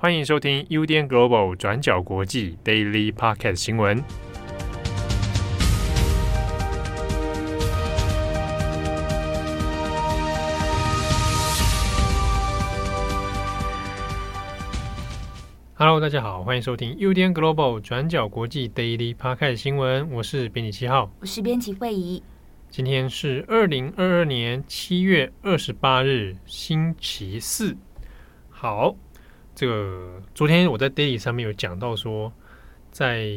欢迎收听 UDN Global 转角国际 Daily Podcast 新闻。Hello，大家好，欢迎收听 UDN Global 转角国际 Daily Podcast 新闻。我是编辑七号，我是编辑惠仪。今天是二零二二年七月二十八日，星期四。好。这个昨天我在 Daily 上面有讲到说，在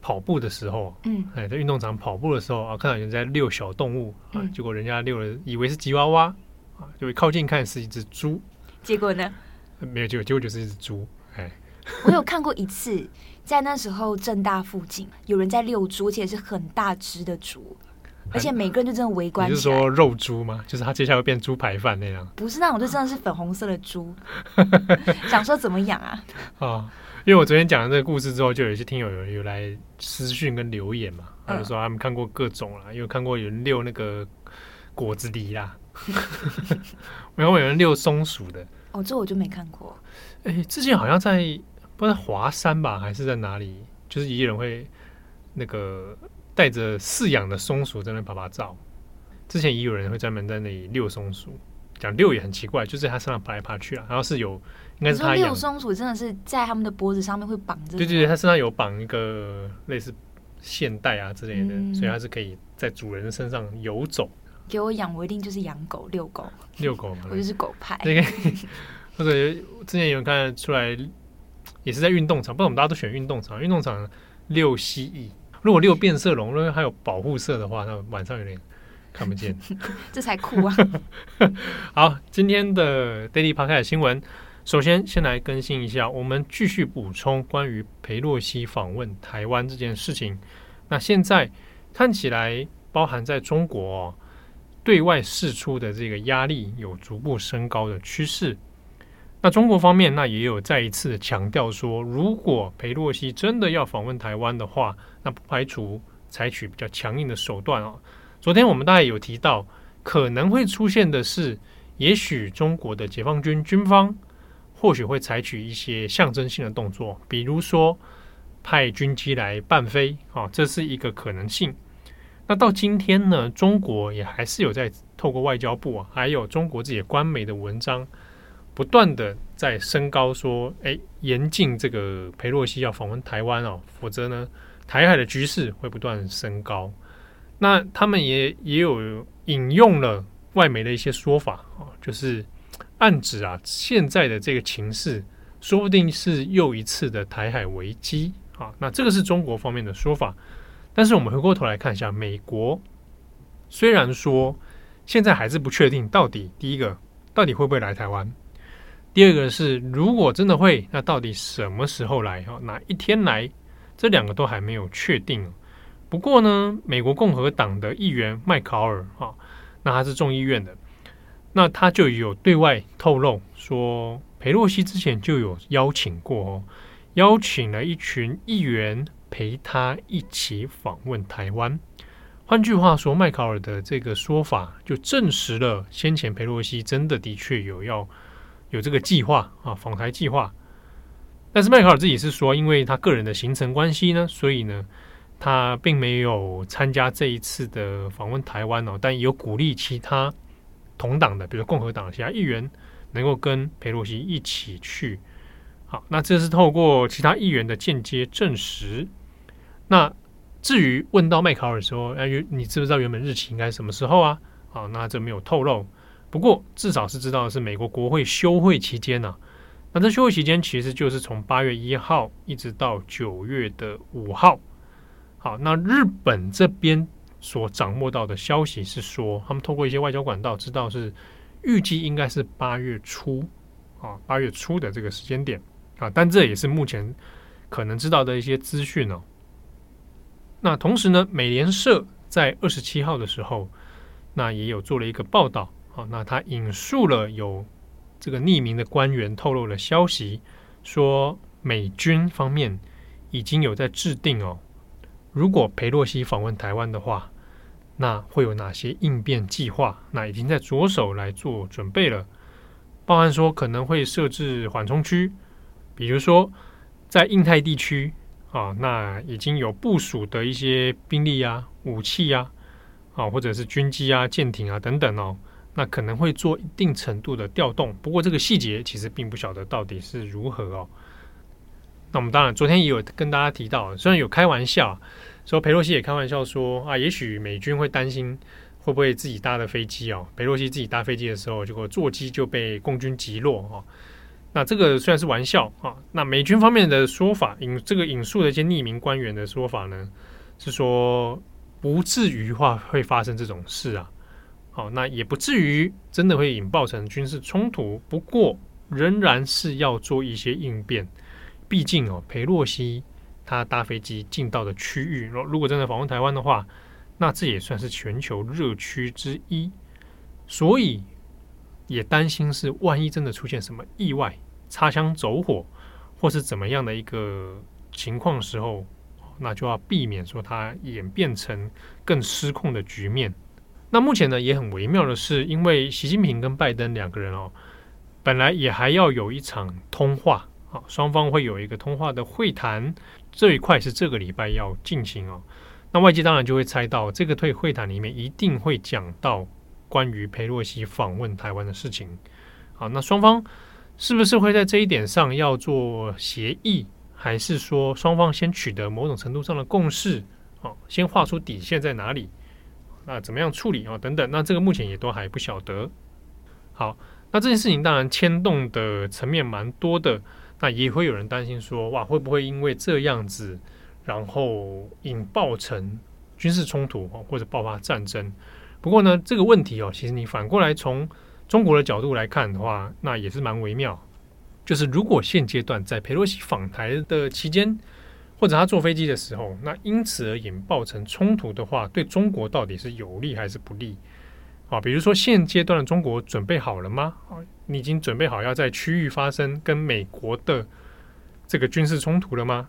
跑步的时候，嗯，哎，在运动场跑步的时候啊，看到有人在遛小动物啊，结果人家遛了，以为是吉娃娃啊，就会靠近看是一只猪，结果呢？没有，结果结果就是一只猪。哎，我有看过一次，在那时候正大附近有人在遛猪，而且是很大只的猪。而且每个人就真的围观。你是说肉猪吗？就是他接下来会变猪排饭那样？不是那种，就真的是粉红色的猪。想说怎么养啊？哦，因为我昨天讲了这个故事之后，就有一些听友有有来私讯跟留言嘛，他就说他们看过各种啦，有看过有人遛那个果子狸啦，然后有人遛松鼠的。哦，这我就没看过。哎、欸，之前好像在不知道华山吧，还是在哪里，就是一个人会那个。带着饲养的松鼠在那拍拍照，之前也有人会专门在那里遛松鼠，讲遛也很奇怪，就是在它身上爬来爬去啊。然后是有，应该是他遛松鼠，真的是在他们的脖子上面会绑着。对对对，它身上有绑一个类似线带啊之类的，嗯、所以它是可以在主人的身上游走。给我养，我一定就是养狗遛狗，遛狗嘛，我就是狗派。那个 或者之前有人看出来，也是在运动场，不然我们大家都选运动场，运动场遛蜥蜴。如果六变色龙，如果还有保护色的话，那晚上有点看不见，这才酷啊！好，今天的 Daily Podcast 新闻，首先先来更新一下，我们继续补充关于裴洛西访问台湾这件事情。那现在看起来，包含在中国哦，对外释出的这个压力有逐步升高的趋势。那中国方面，那也有再一次强调说，如果裴洛西真的要访问台湾的话，那不排除采取比较强硬的手段哦。昨天我们大概有提到，可能会出现的是，也许中国的解放军军方或许会采取一些象征性的动作，比如说派军机来伴飞啊，这是一个可能性。那到今天呢，中国也还是有在透过外交部啊，还有中国自己官媒的文章。不断的在升高，说，哎，严禁这个裴洛西要访问台湾哦，否则呢，台海的局势会不断升高。那他们也也有引用了外媒的一些说法啊，就是暗指啊，现在的这个情势，说不定是又一次的台海危机啊。那这个是中国方面的说法，但是我们回过头来看一下，美国虽然说现在还是不确定到底第一个到底会不会来台湾。第二个是，如果真的会，那到底什么时候来？哈，哪一天来？这两个都还没有确定。不过呢，美国共和党的议员麦考尔，哈，那他是众议院的，那他就有对外透露说，裴洛西之前就有邀请过哦，邀请了一群议员陪他一起访问台湾。换句话说，麦考尔的这个说法就证实了先前裴洛西真的的确有要。有这个计划啊，访台计划。但是麦考尔自己是说，因为他个人的行程关系呢，所以呢，他并没有参加这一次的访问台湾哦。但有鼓励其他同党的，比如共和党其他议员，能够跟裴洛西一起去。好，那这是透过其他议员的间接证实。那至于问到麦考尔说，哎，你知不知道原本日期应该什么时候啊？好，那这没有透露。不过，至少是知道的是美国国会休会期间呢、那这休会期间其实就是从八月一号一直到九月的五号。好，那日本这边所掌握到的消息是说，他们透过一些外交管道知道是预计应该是八月初啊，八月初的这个时间点啊。但这也是目前可能知道的一些资讯哦。那同时呢，美联社在二十七号的时候，那也有做了一个报道。好，那他引述了有这个匿名的官员透露的消息，说美军方面已经有在制定哦，如果裴洛西访问台湾的话，那会有哪些应变计划？那已经在着手来做准备了，包含说可能会设置缓冲区，比如说在印太地区啊，那已经有部署的一些兵力啊、武器啊，啊，或者是军机啊、舰艇啊等等哦，那可能会做一定程度的调动。不过这个细节其实并不晓得到底是如何哦。那我们当然昨天也有跟大家提到，虽然有开玩笑说裴洛西也开玩笑说啊，也许美军会担心会不会自己搭的飞机哦，裴洛西自己搭飞机的时候，结果座机就被共军击落哈。那这个虽然是玩笑啊，那美军方面的说法引这个引述的一些匿名官员的说法呢，是说不至于话会发生这种事啊，好，那也不至于真的会引爆成军事冲突，不过仍然是要做一些应变。毕竟哦，裴洛西他搭飞机进到的区域，如果真的访问台湾的话，那这也算是全球热区之一，所以也担心是万一真的出现什么意外、擦枪走火或是怎么样的一个情况时候，那就要避免说它演变成更失控的局面。那目前呢，也很微妙的是，因为习近平跟拜登两个人哦，本来也还要有一场通话。啊，双方会有一个通话的会谈，这一块是这个礼拜要进行哦。那外界当然就会猜到，这个退会谈里面一定会讲到关于佩洛西访问台湾的事情。好，那双方是不是会在这一点上要做协议，还是说双方先取得某种程度上的共识？好，先画出底线在哪里？那怎么样处理啊？等等，那这个目前也都还不晓得。好，那这件事情当然牵动的层面蛮多的。那也会有人担心说，哇，会不会因为这样子，然后引爆成军事冲突或者爆发战争？不过呢，这个问题哦，其实你反过来从中国的角度来看的话，那也是蛮微妙。就是如果现阶段在佩洛西访台的期间，或者他坐飞机的时候，那因此而引爆成冲突的话，对中国到底是有利还是不利？啊，比如说现阶段的中国准备好了吗？啊，你已经准备好要在区域发生跟美国的这个军事冲突了吗？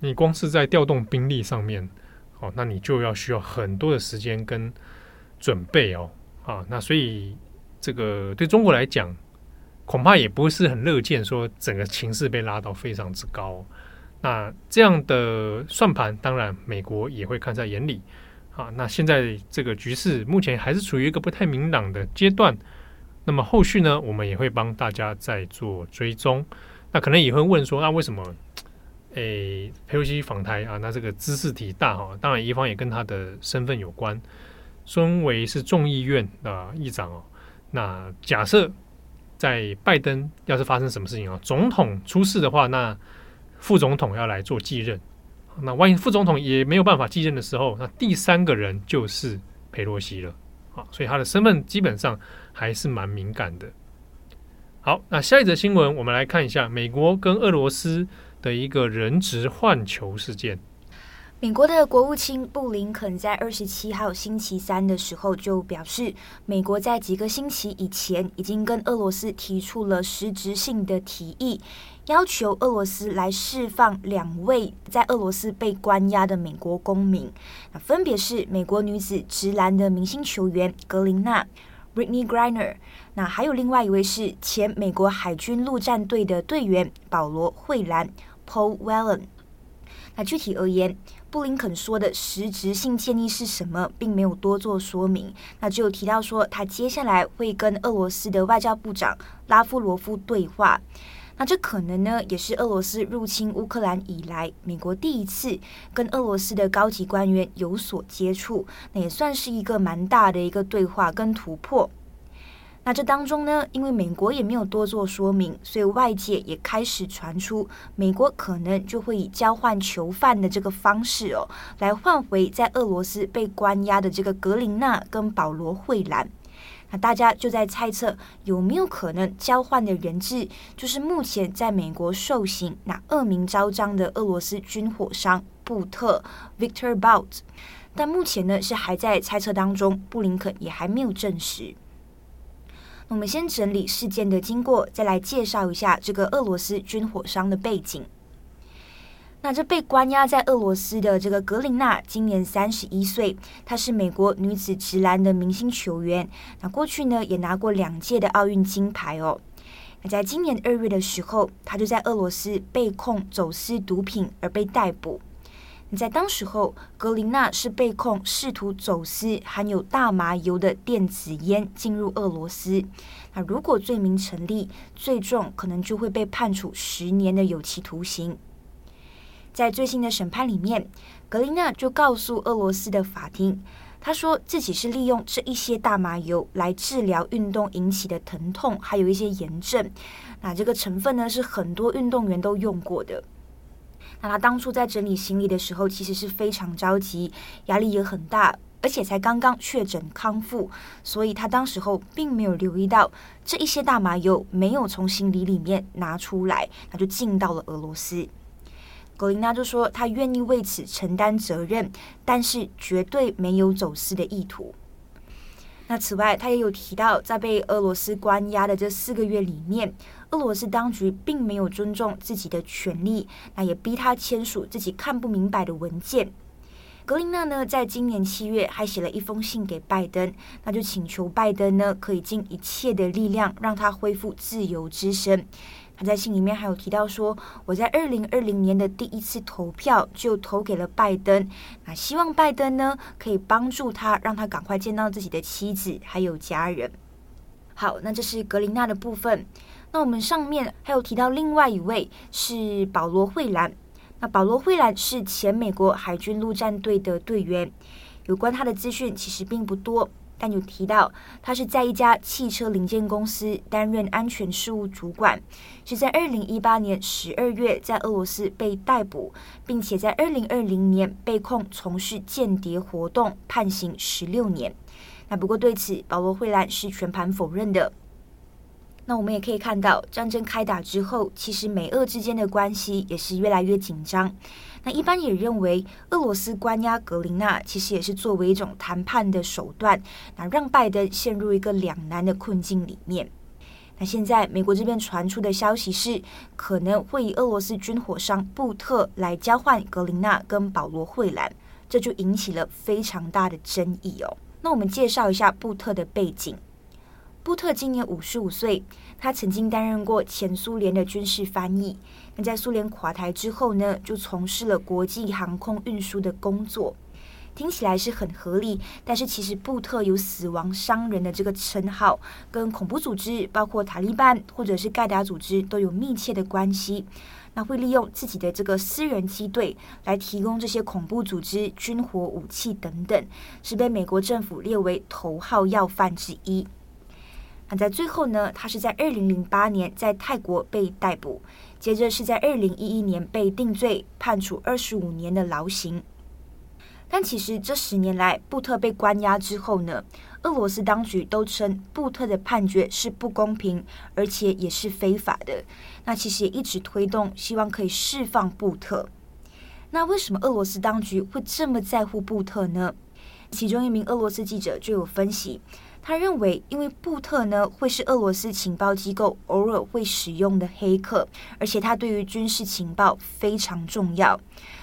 你光是在调动兵力上面，哦，那你就要需要很多的时间跟准备哦。啊，那所以这个对中国来讲，恐怕也不是很乐见说整个情势被拉到非常之高。那这样的算盘，当然美国也会看在眼里。啊，那现在这个局势目前还是处于一个不太明朗的阶段。那么后续呢，我们也会帮大家再做追踪。那可能也会问说，那为什么？诶，裴洛西访台啊，那这个兹事体大哈。当然，一方也跟他的身份有关。身为是众议院的议长哦，那假设在拜登要是发生什么事情啊，总统出事的话，那副总统要来做继任。那万一副总统也没有办法继任的时候，那第三个人就是裴洛西了啊，所以他的身份基本上还是蛮敏感的。好，那下一则新闻，我们来看一下美国跟俄罗斯的一个人质换球事件。美国的国务卿布林肯在二十七号星期三的时候就表示，美国在几个星期以前已经跟俄罗斯提出了实质性的提议，要求俄罗斯来释放两位在俄罗斯被关押的美国公民，那分别是美国女子直男的明星球员格林纳 （Britney Griner），那还有另外一位是前美国海军陆战队的队员保罗·惠兰 （Paul Wellen）。那具体而言，布林肯说的实质性建议是什么，并没有多做说明。那只有提到说，他接下来会跟俄罗斯的外交部长拉夫罗夫对话。那这可能呢，也是俄罗斯入侵乌克兰以来，美国第一次跟俄罗斯的高级官员有所接触。那也算是一个蛮大的一个对话跟突破。那这当中呢，因为美国也没有多做说明，所以外界也开始传出美国可能就会以交换囚犯的这个方式哦，来换回在俄罗斯被关押的这个格林纳跟保罗惠兰。那大家就在猜测，有没有可能交换的人质就是目前在美国受刑、那恶名昭彰的俄罗斯军火商布特 Victor Bout？但目前呢是还在猜测当中，布林肯也还没有证实。我们先整理事件的经过，再来介绍一下这个俄罗斯军火商的背景。那这被关押在俄罗斯的这个格林纳，今年三十一岁，她是美国女子直男的明星球员。那过去呢，也拿过两届的奥运金牌哦。那在今年二月的时候，她就在俄罗斯被控走私毒品而被逮捕。在当时候，格林纳是被控试图走私含有大麻油的电子烟进入俄罗斯。那如果罪名成立，最重可能就会被判处十年的有期徒刑。在最新的审判里面，格林娜就告诉俄罗斯的法庭。她说自己是利用这一些大麻油来治疗运动引起的疼痛，还有一些炎症。那这个成分呢，是很多运动员都用过的。那他当初在整理行李的时候，其实是非常着急，压力也很大，而且才刚刚确诊康复，所以他当时候并没有留意到这一些大麻油没有从行李里面拿出来，那就进到了俄罗斯。格林纳就说，他愿意为此承担责任，但是绝对没有走私的意图。那此外，他也有提到，在被俄罗斯关押的这四个月里面，俄罗斯当局并没有尊重自己的权利，那也逼他签署自己看不明白的文件。格林纳呢，在今年七月还写了一封信给拜登，那就请求拜登呢，可以尽一切的力量让他恢复自由之身。在信里面还有提到说，我在二零二零年的第一次投票就投给了拜登，那希望拜登呢可以帮助他，让他赶快见到自己的妻子还有家人。好，那这是格林纳的部分。那我们上面还有提到另外一位是保罗·惠兰，那保罗·惠兰是前美国海军陆战队的队员，有关他的资讯其实并不多。但有提到，他是在一家汽车零件公司担任安全事务主管，是在二零一八年十二月在俄罗斯被逮捕，并且在二零二零年被控从事间谍活动，判刑十六年。那不过对此，保罗·惠兰是全盘否认的。那我们也可以看到，战争开打之后，其实美俄之间的关系也是越来越紧张。那一般也认为，俄罗斯关押格林纳，其实也是作为一种谈判的手段，那让拜登陷入一个两难的困境里面。那现在美国这边传出的消息是，可能会以俄罗斯军火商布特来交换格林纳跟保罗·惠兰，这就引起了非常大的争议哦。那我们介绍一下布特的背景。布特今年五十五岁，他曾经担任过前苏联的军事翻译。那在苏联垮台之后呢，就从事了国际航空运输的工作。听起来是很合理，但是其实布特有“死亡商人”的这个称号，跟恐怖组织，包括塔利班或者是盖达组织都有密切的关系。那会利用自己的这个私人机队来提供这些恐怖组织军火、武器等等，是被美国政府列为头号要犯之一。那在最后呢，他是在二零零八年在泰国被逮捕，接着是在二零一一年被定罪，判处二十五年的牢刑。但其实这十年来，布特被关押之后呢，俄罗斯当局都称布特的判决是不公平，而且也是非法的。那其实也一直推动，希望可以释放布特。那为什么俄罗斯当局会这么在乎布特呢？其中一名俄罗斯记者就有分析。他认为，因为布特呢会是俄罗斯情报机构偶尔会使用的黑客，而且他对于军事情报非常重要。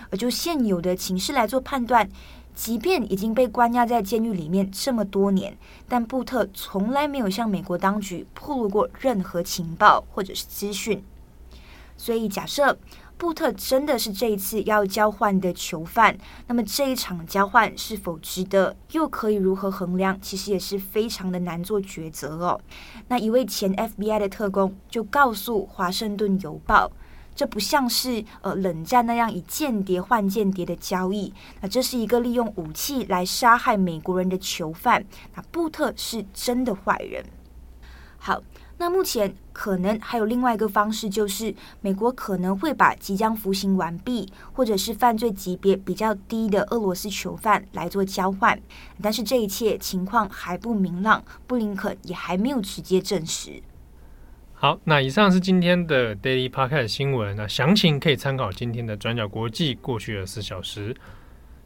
而就现有的情势来做判断，即便已经被关押在监狱里面这么多年，但布特从来没有向美国当局透露过任何情报或者是资讯。所以假设。布特真的是这一次要交换的囚犯，那么这一场交换是否值得，又可以如何衡量？其实也是非常的难做抉择哦。那一位前 FBI 的特工就告诉《华盛顿邮报》，这不像是呃冷战那样以间谍换间谍的交易，那这是一个利用武器来杀害美国人的囚犯。那布特是真的坏人。好。那目前可能还有另外一个方式，就是美国可能会把即将服刑完毕或者是犯罪级别比较低的俄罗斯囚犯来做交换，但是这一切情况还不明朗，布林肯也还没有直接证实。好，那以上是今天的 Daily Podcast 新闻，那详情可以参考今天的转角国际过去二十四小时。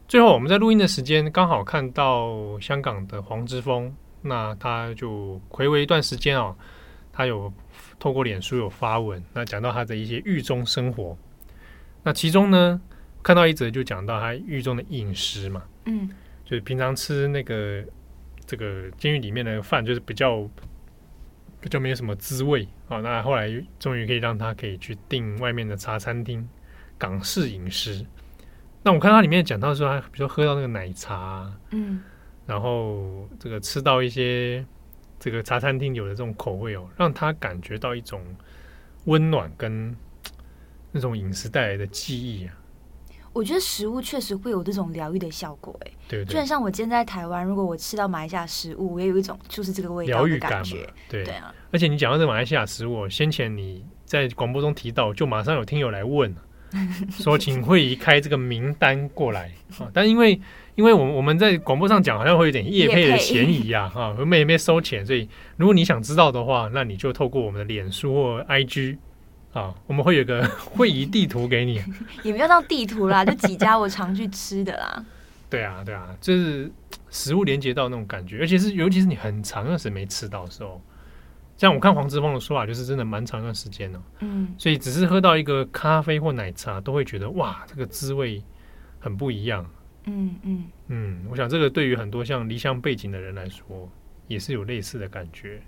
最后，我们在录音的时间刚好看到香港的黄之锋，那他就回味一段时间哦。他有透过脸书有发文，那讲到他的一些狱中生活。那其中呢，看到一则就讲到他狱中的饮食嘛，嗯，就是平常吃那个这个监狱里面的饭，就是比较比较没有什么滋味啊。那后来终于可以让他可以去订外面的茶餐厅，港式饮食。那我看他里面讲到说，他比如说喝到那个奶茶，嗯，然后这个吃到一些这个茶餐厅有的这种口味哦，让他感觉到一种温暖跟那种饮食带来的记忆啊。我觉得食物确实会有这种疗愈的效果，哎，对，就像我今天在台湾，如果我吃到马来西亚食物，我也有一种就是这个味道的感觉，对对啊。而且你讲到这马来西亚食物，先前你在广播中提到，就马上有听友来问，说请慧仪开这个名单过来啊。但因为因为我们我们在广播上讲，好像会有点业配的嫌疑呀，哈，我们也没收钱，所以如果你想知道的话，那你就透过我们的脸书或 IG。啊，我们会有个 会议地图给你，也没有到地图啦，就几家我常去吃的啦。对啊，对啊，就是食物连接到那种感觉，而且是尤其是你很长一段时间没吃到的时候，像我看黄之锋的说法，就是真的蛮长一段时间了。嗯，所以只是喝到一个咖啡或奶茶，都会觉得哇，这个滋味很不一样。嗯嗯嗯，我想这个对于很多像离乡背景的人来说，也是有类似的感觉。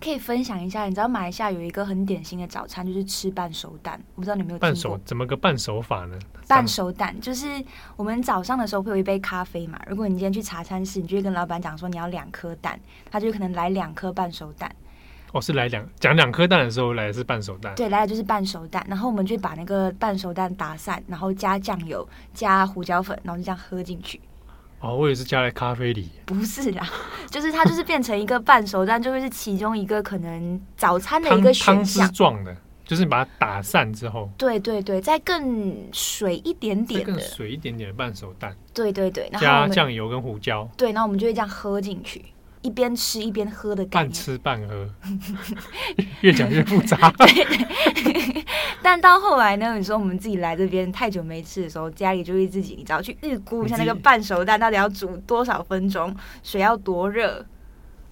可以分享一下，你知道马来西亚有一个很典型的早餐，就是吃半熟蛋。我不知道你有没有？半熟怎么个半熟法呢？半熟蛋就是我们早上的时候会有一杯咖啡嘛。如果你今天去茶餐室，你就会跟老板讲说你要两颗蛋，他就可能来两颗半熟蛋。哦，是来两讲两颗蛋的时候来的是半熟蛋。对，来的就是半熟蛋。然后我们就把那个半熟蛋打散，然后加酱油、加胡椒粉，然后就这样喝进去。哦，我也是加在咖啡里。不是啦，就是它就是变成一个半熟蛋，就会是其中一个可能早餐的一个选项。汤汁状的，就是你把它打散之后。对对对，再更水一点点的。更水一点点的半熟蛋。对对对，加酱油跟胡椒。对，然后我们就会这样喝进去。一边吃一边喝的感觉，半吃半喝，越讲越复杂。对 对，但到后来呢？你说我们自己来这边太久没吃的时候，家里就会自己，你只要去预估一下那个半熟蛋到底要煮多少分钟，水要多热。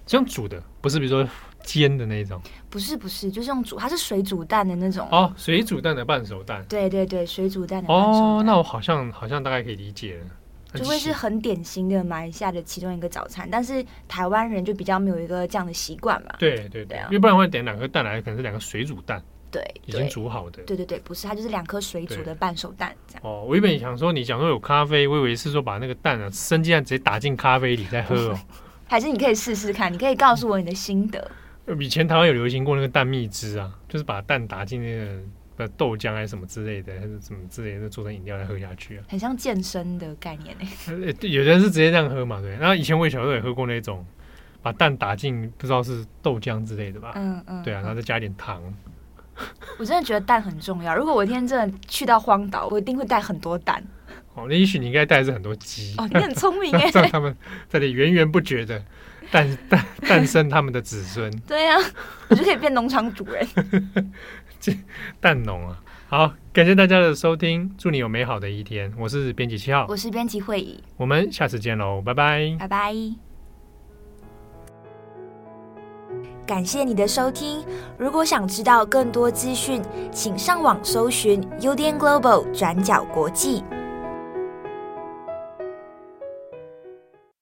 这样煮的不是比如说煎的那种，不是不是，就是用煮，它是水煮蛋的那种哦，水煮蛋的半熟蛋。对对对，水煮蛋的半熟蛋。哦，那我好像好像大概可以理解了。就会是很典型的马来西亚的其中一个早餐，但是台湾人就比较没有一个这样的习惯嘛。对对对啊，因为不然会点两颗蛋来，可能是两个水煮蛋。对，已经煮好的。对对对，不是，它就是两颗水煮的半熟蛋这样。哦，我原本想说你讲说有咖啡，我以为是说把那个蛋啊生鸡蛋直接打进咖啡里再喝哦。还是你可以试试看，你可以告诉我你的心得。以前台湾有流行过那个蛋蜜汁啊，就是把蛋打进那个。豆浆还是什么之类的，还是什么之类的，做成饮料来喝下去啊？很像健身的概念诶。对，有人是直接这样喝嘛？对。然后以前我小时候也喝过那种，把蛋打进不知道是豆浆之类的吧？嗯嗯。对啊，然后再加一点糖。我真的觉得蛋很重要。如果我一天真的去到荒岛，我一定会带很多蛋。哦，那也许你应该带的是很多鸡。哦，你很聪明哎。让他们在这里源源不绝的诞诞诞生他们的子孙。对呀、啊，我就可以变农场主人。蛋农啊，好，感谢大家的收听，祝你有美好的一天。我是编辑七号，我是编辑会议，我们下次见喽，拜拜，拜拜。感谢你的收听，如果想知道更多资讯，请上网搜寻 UDN Global 转角国际。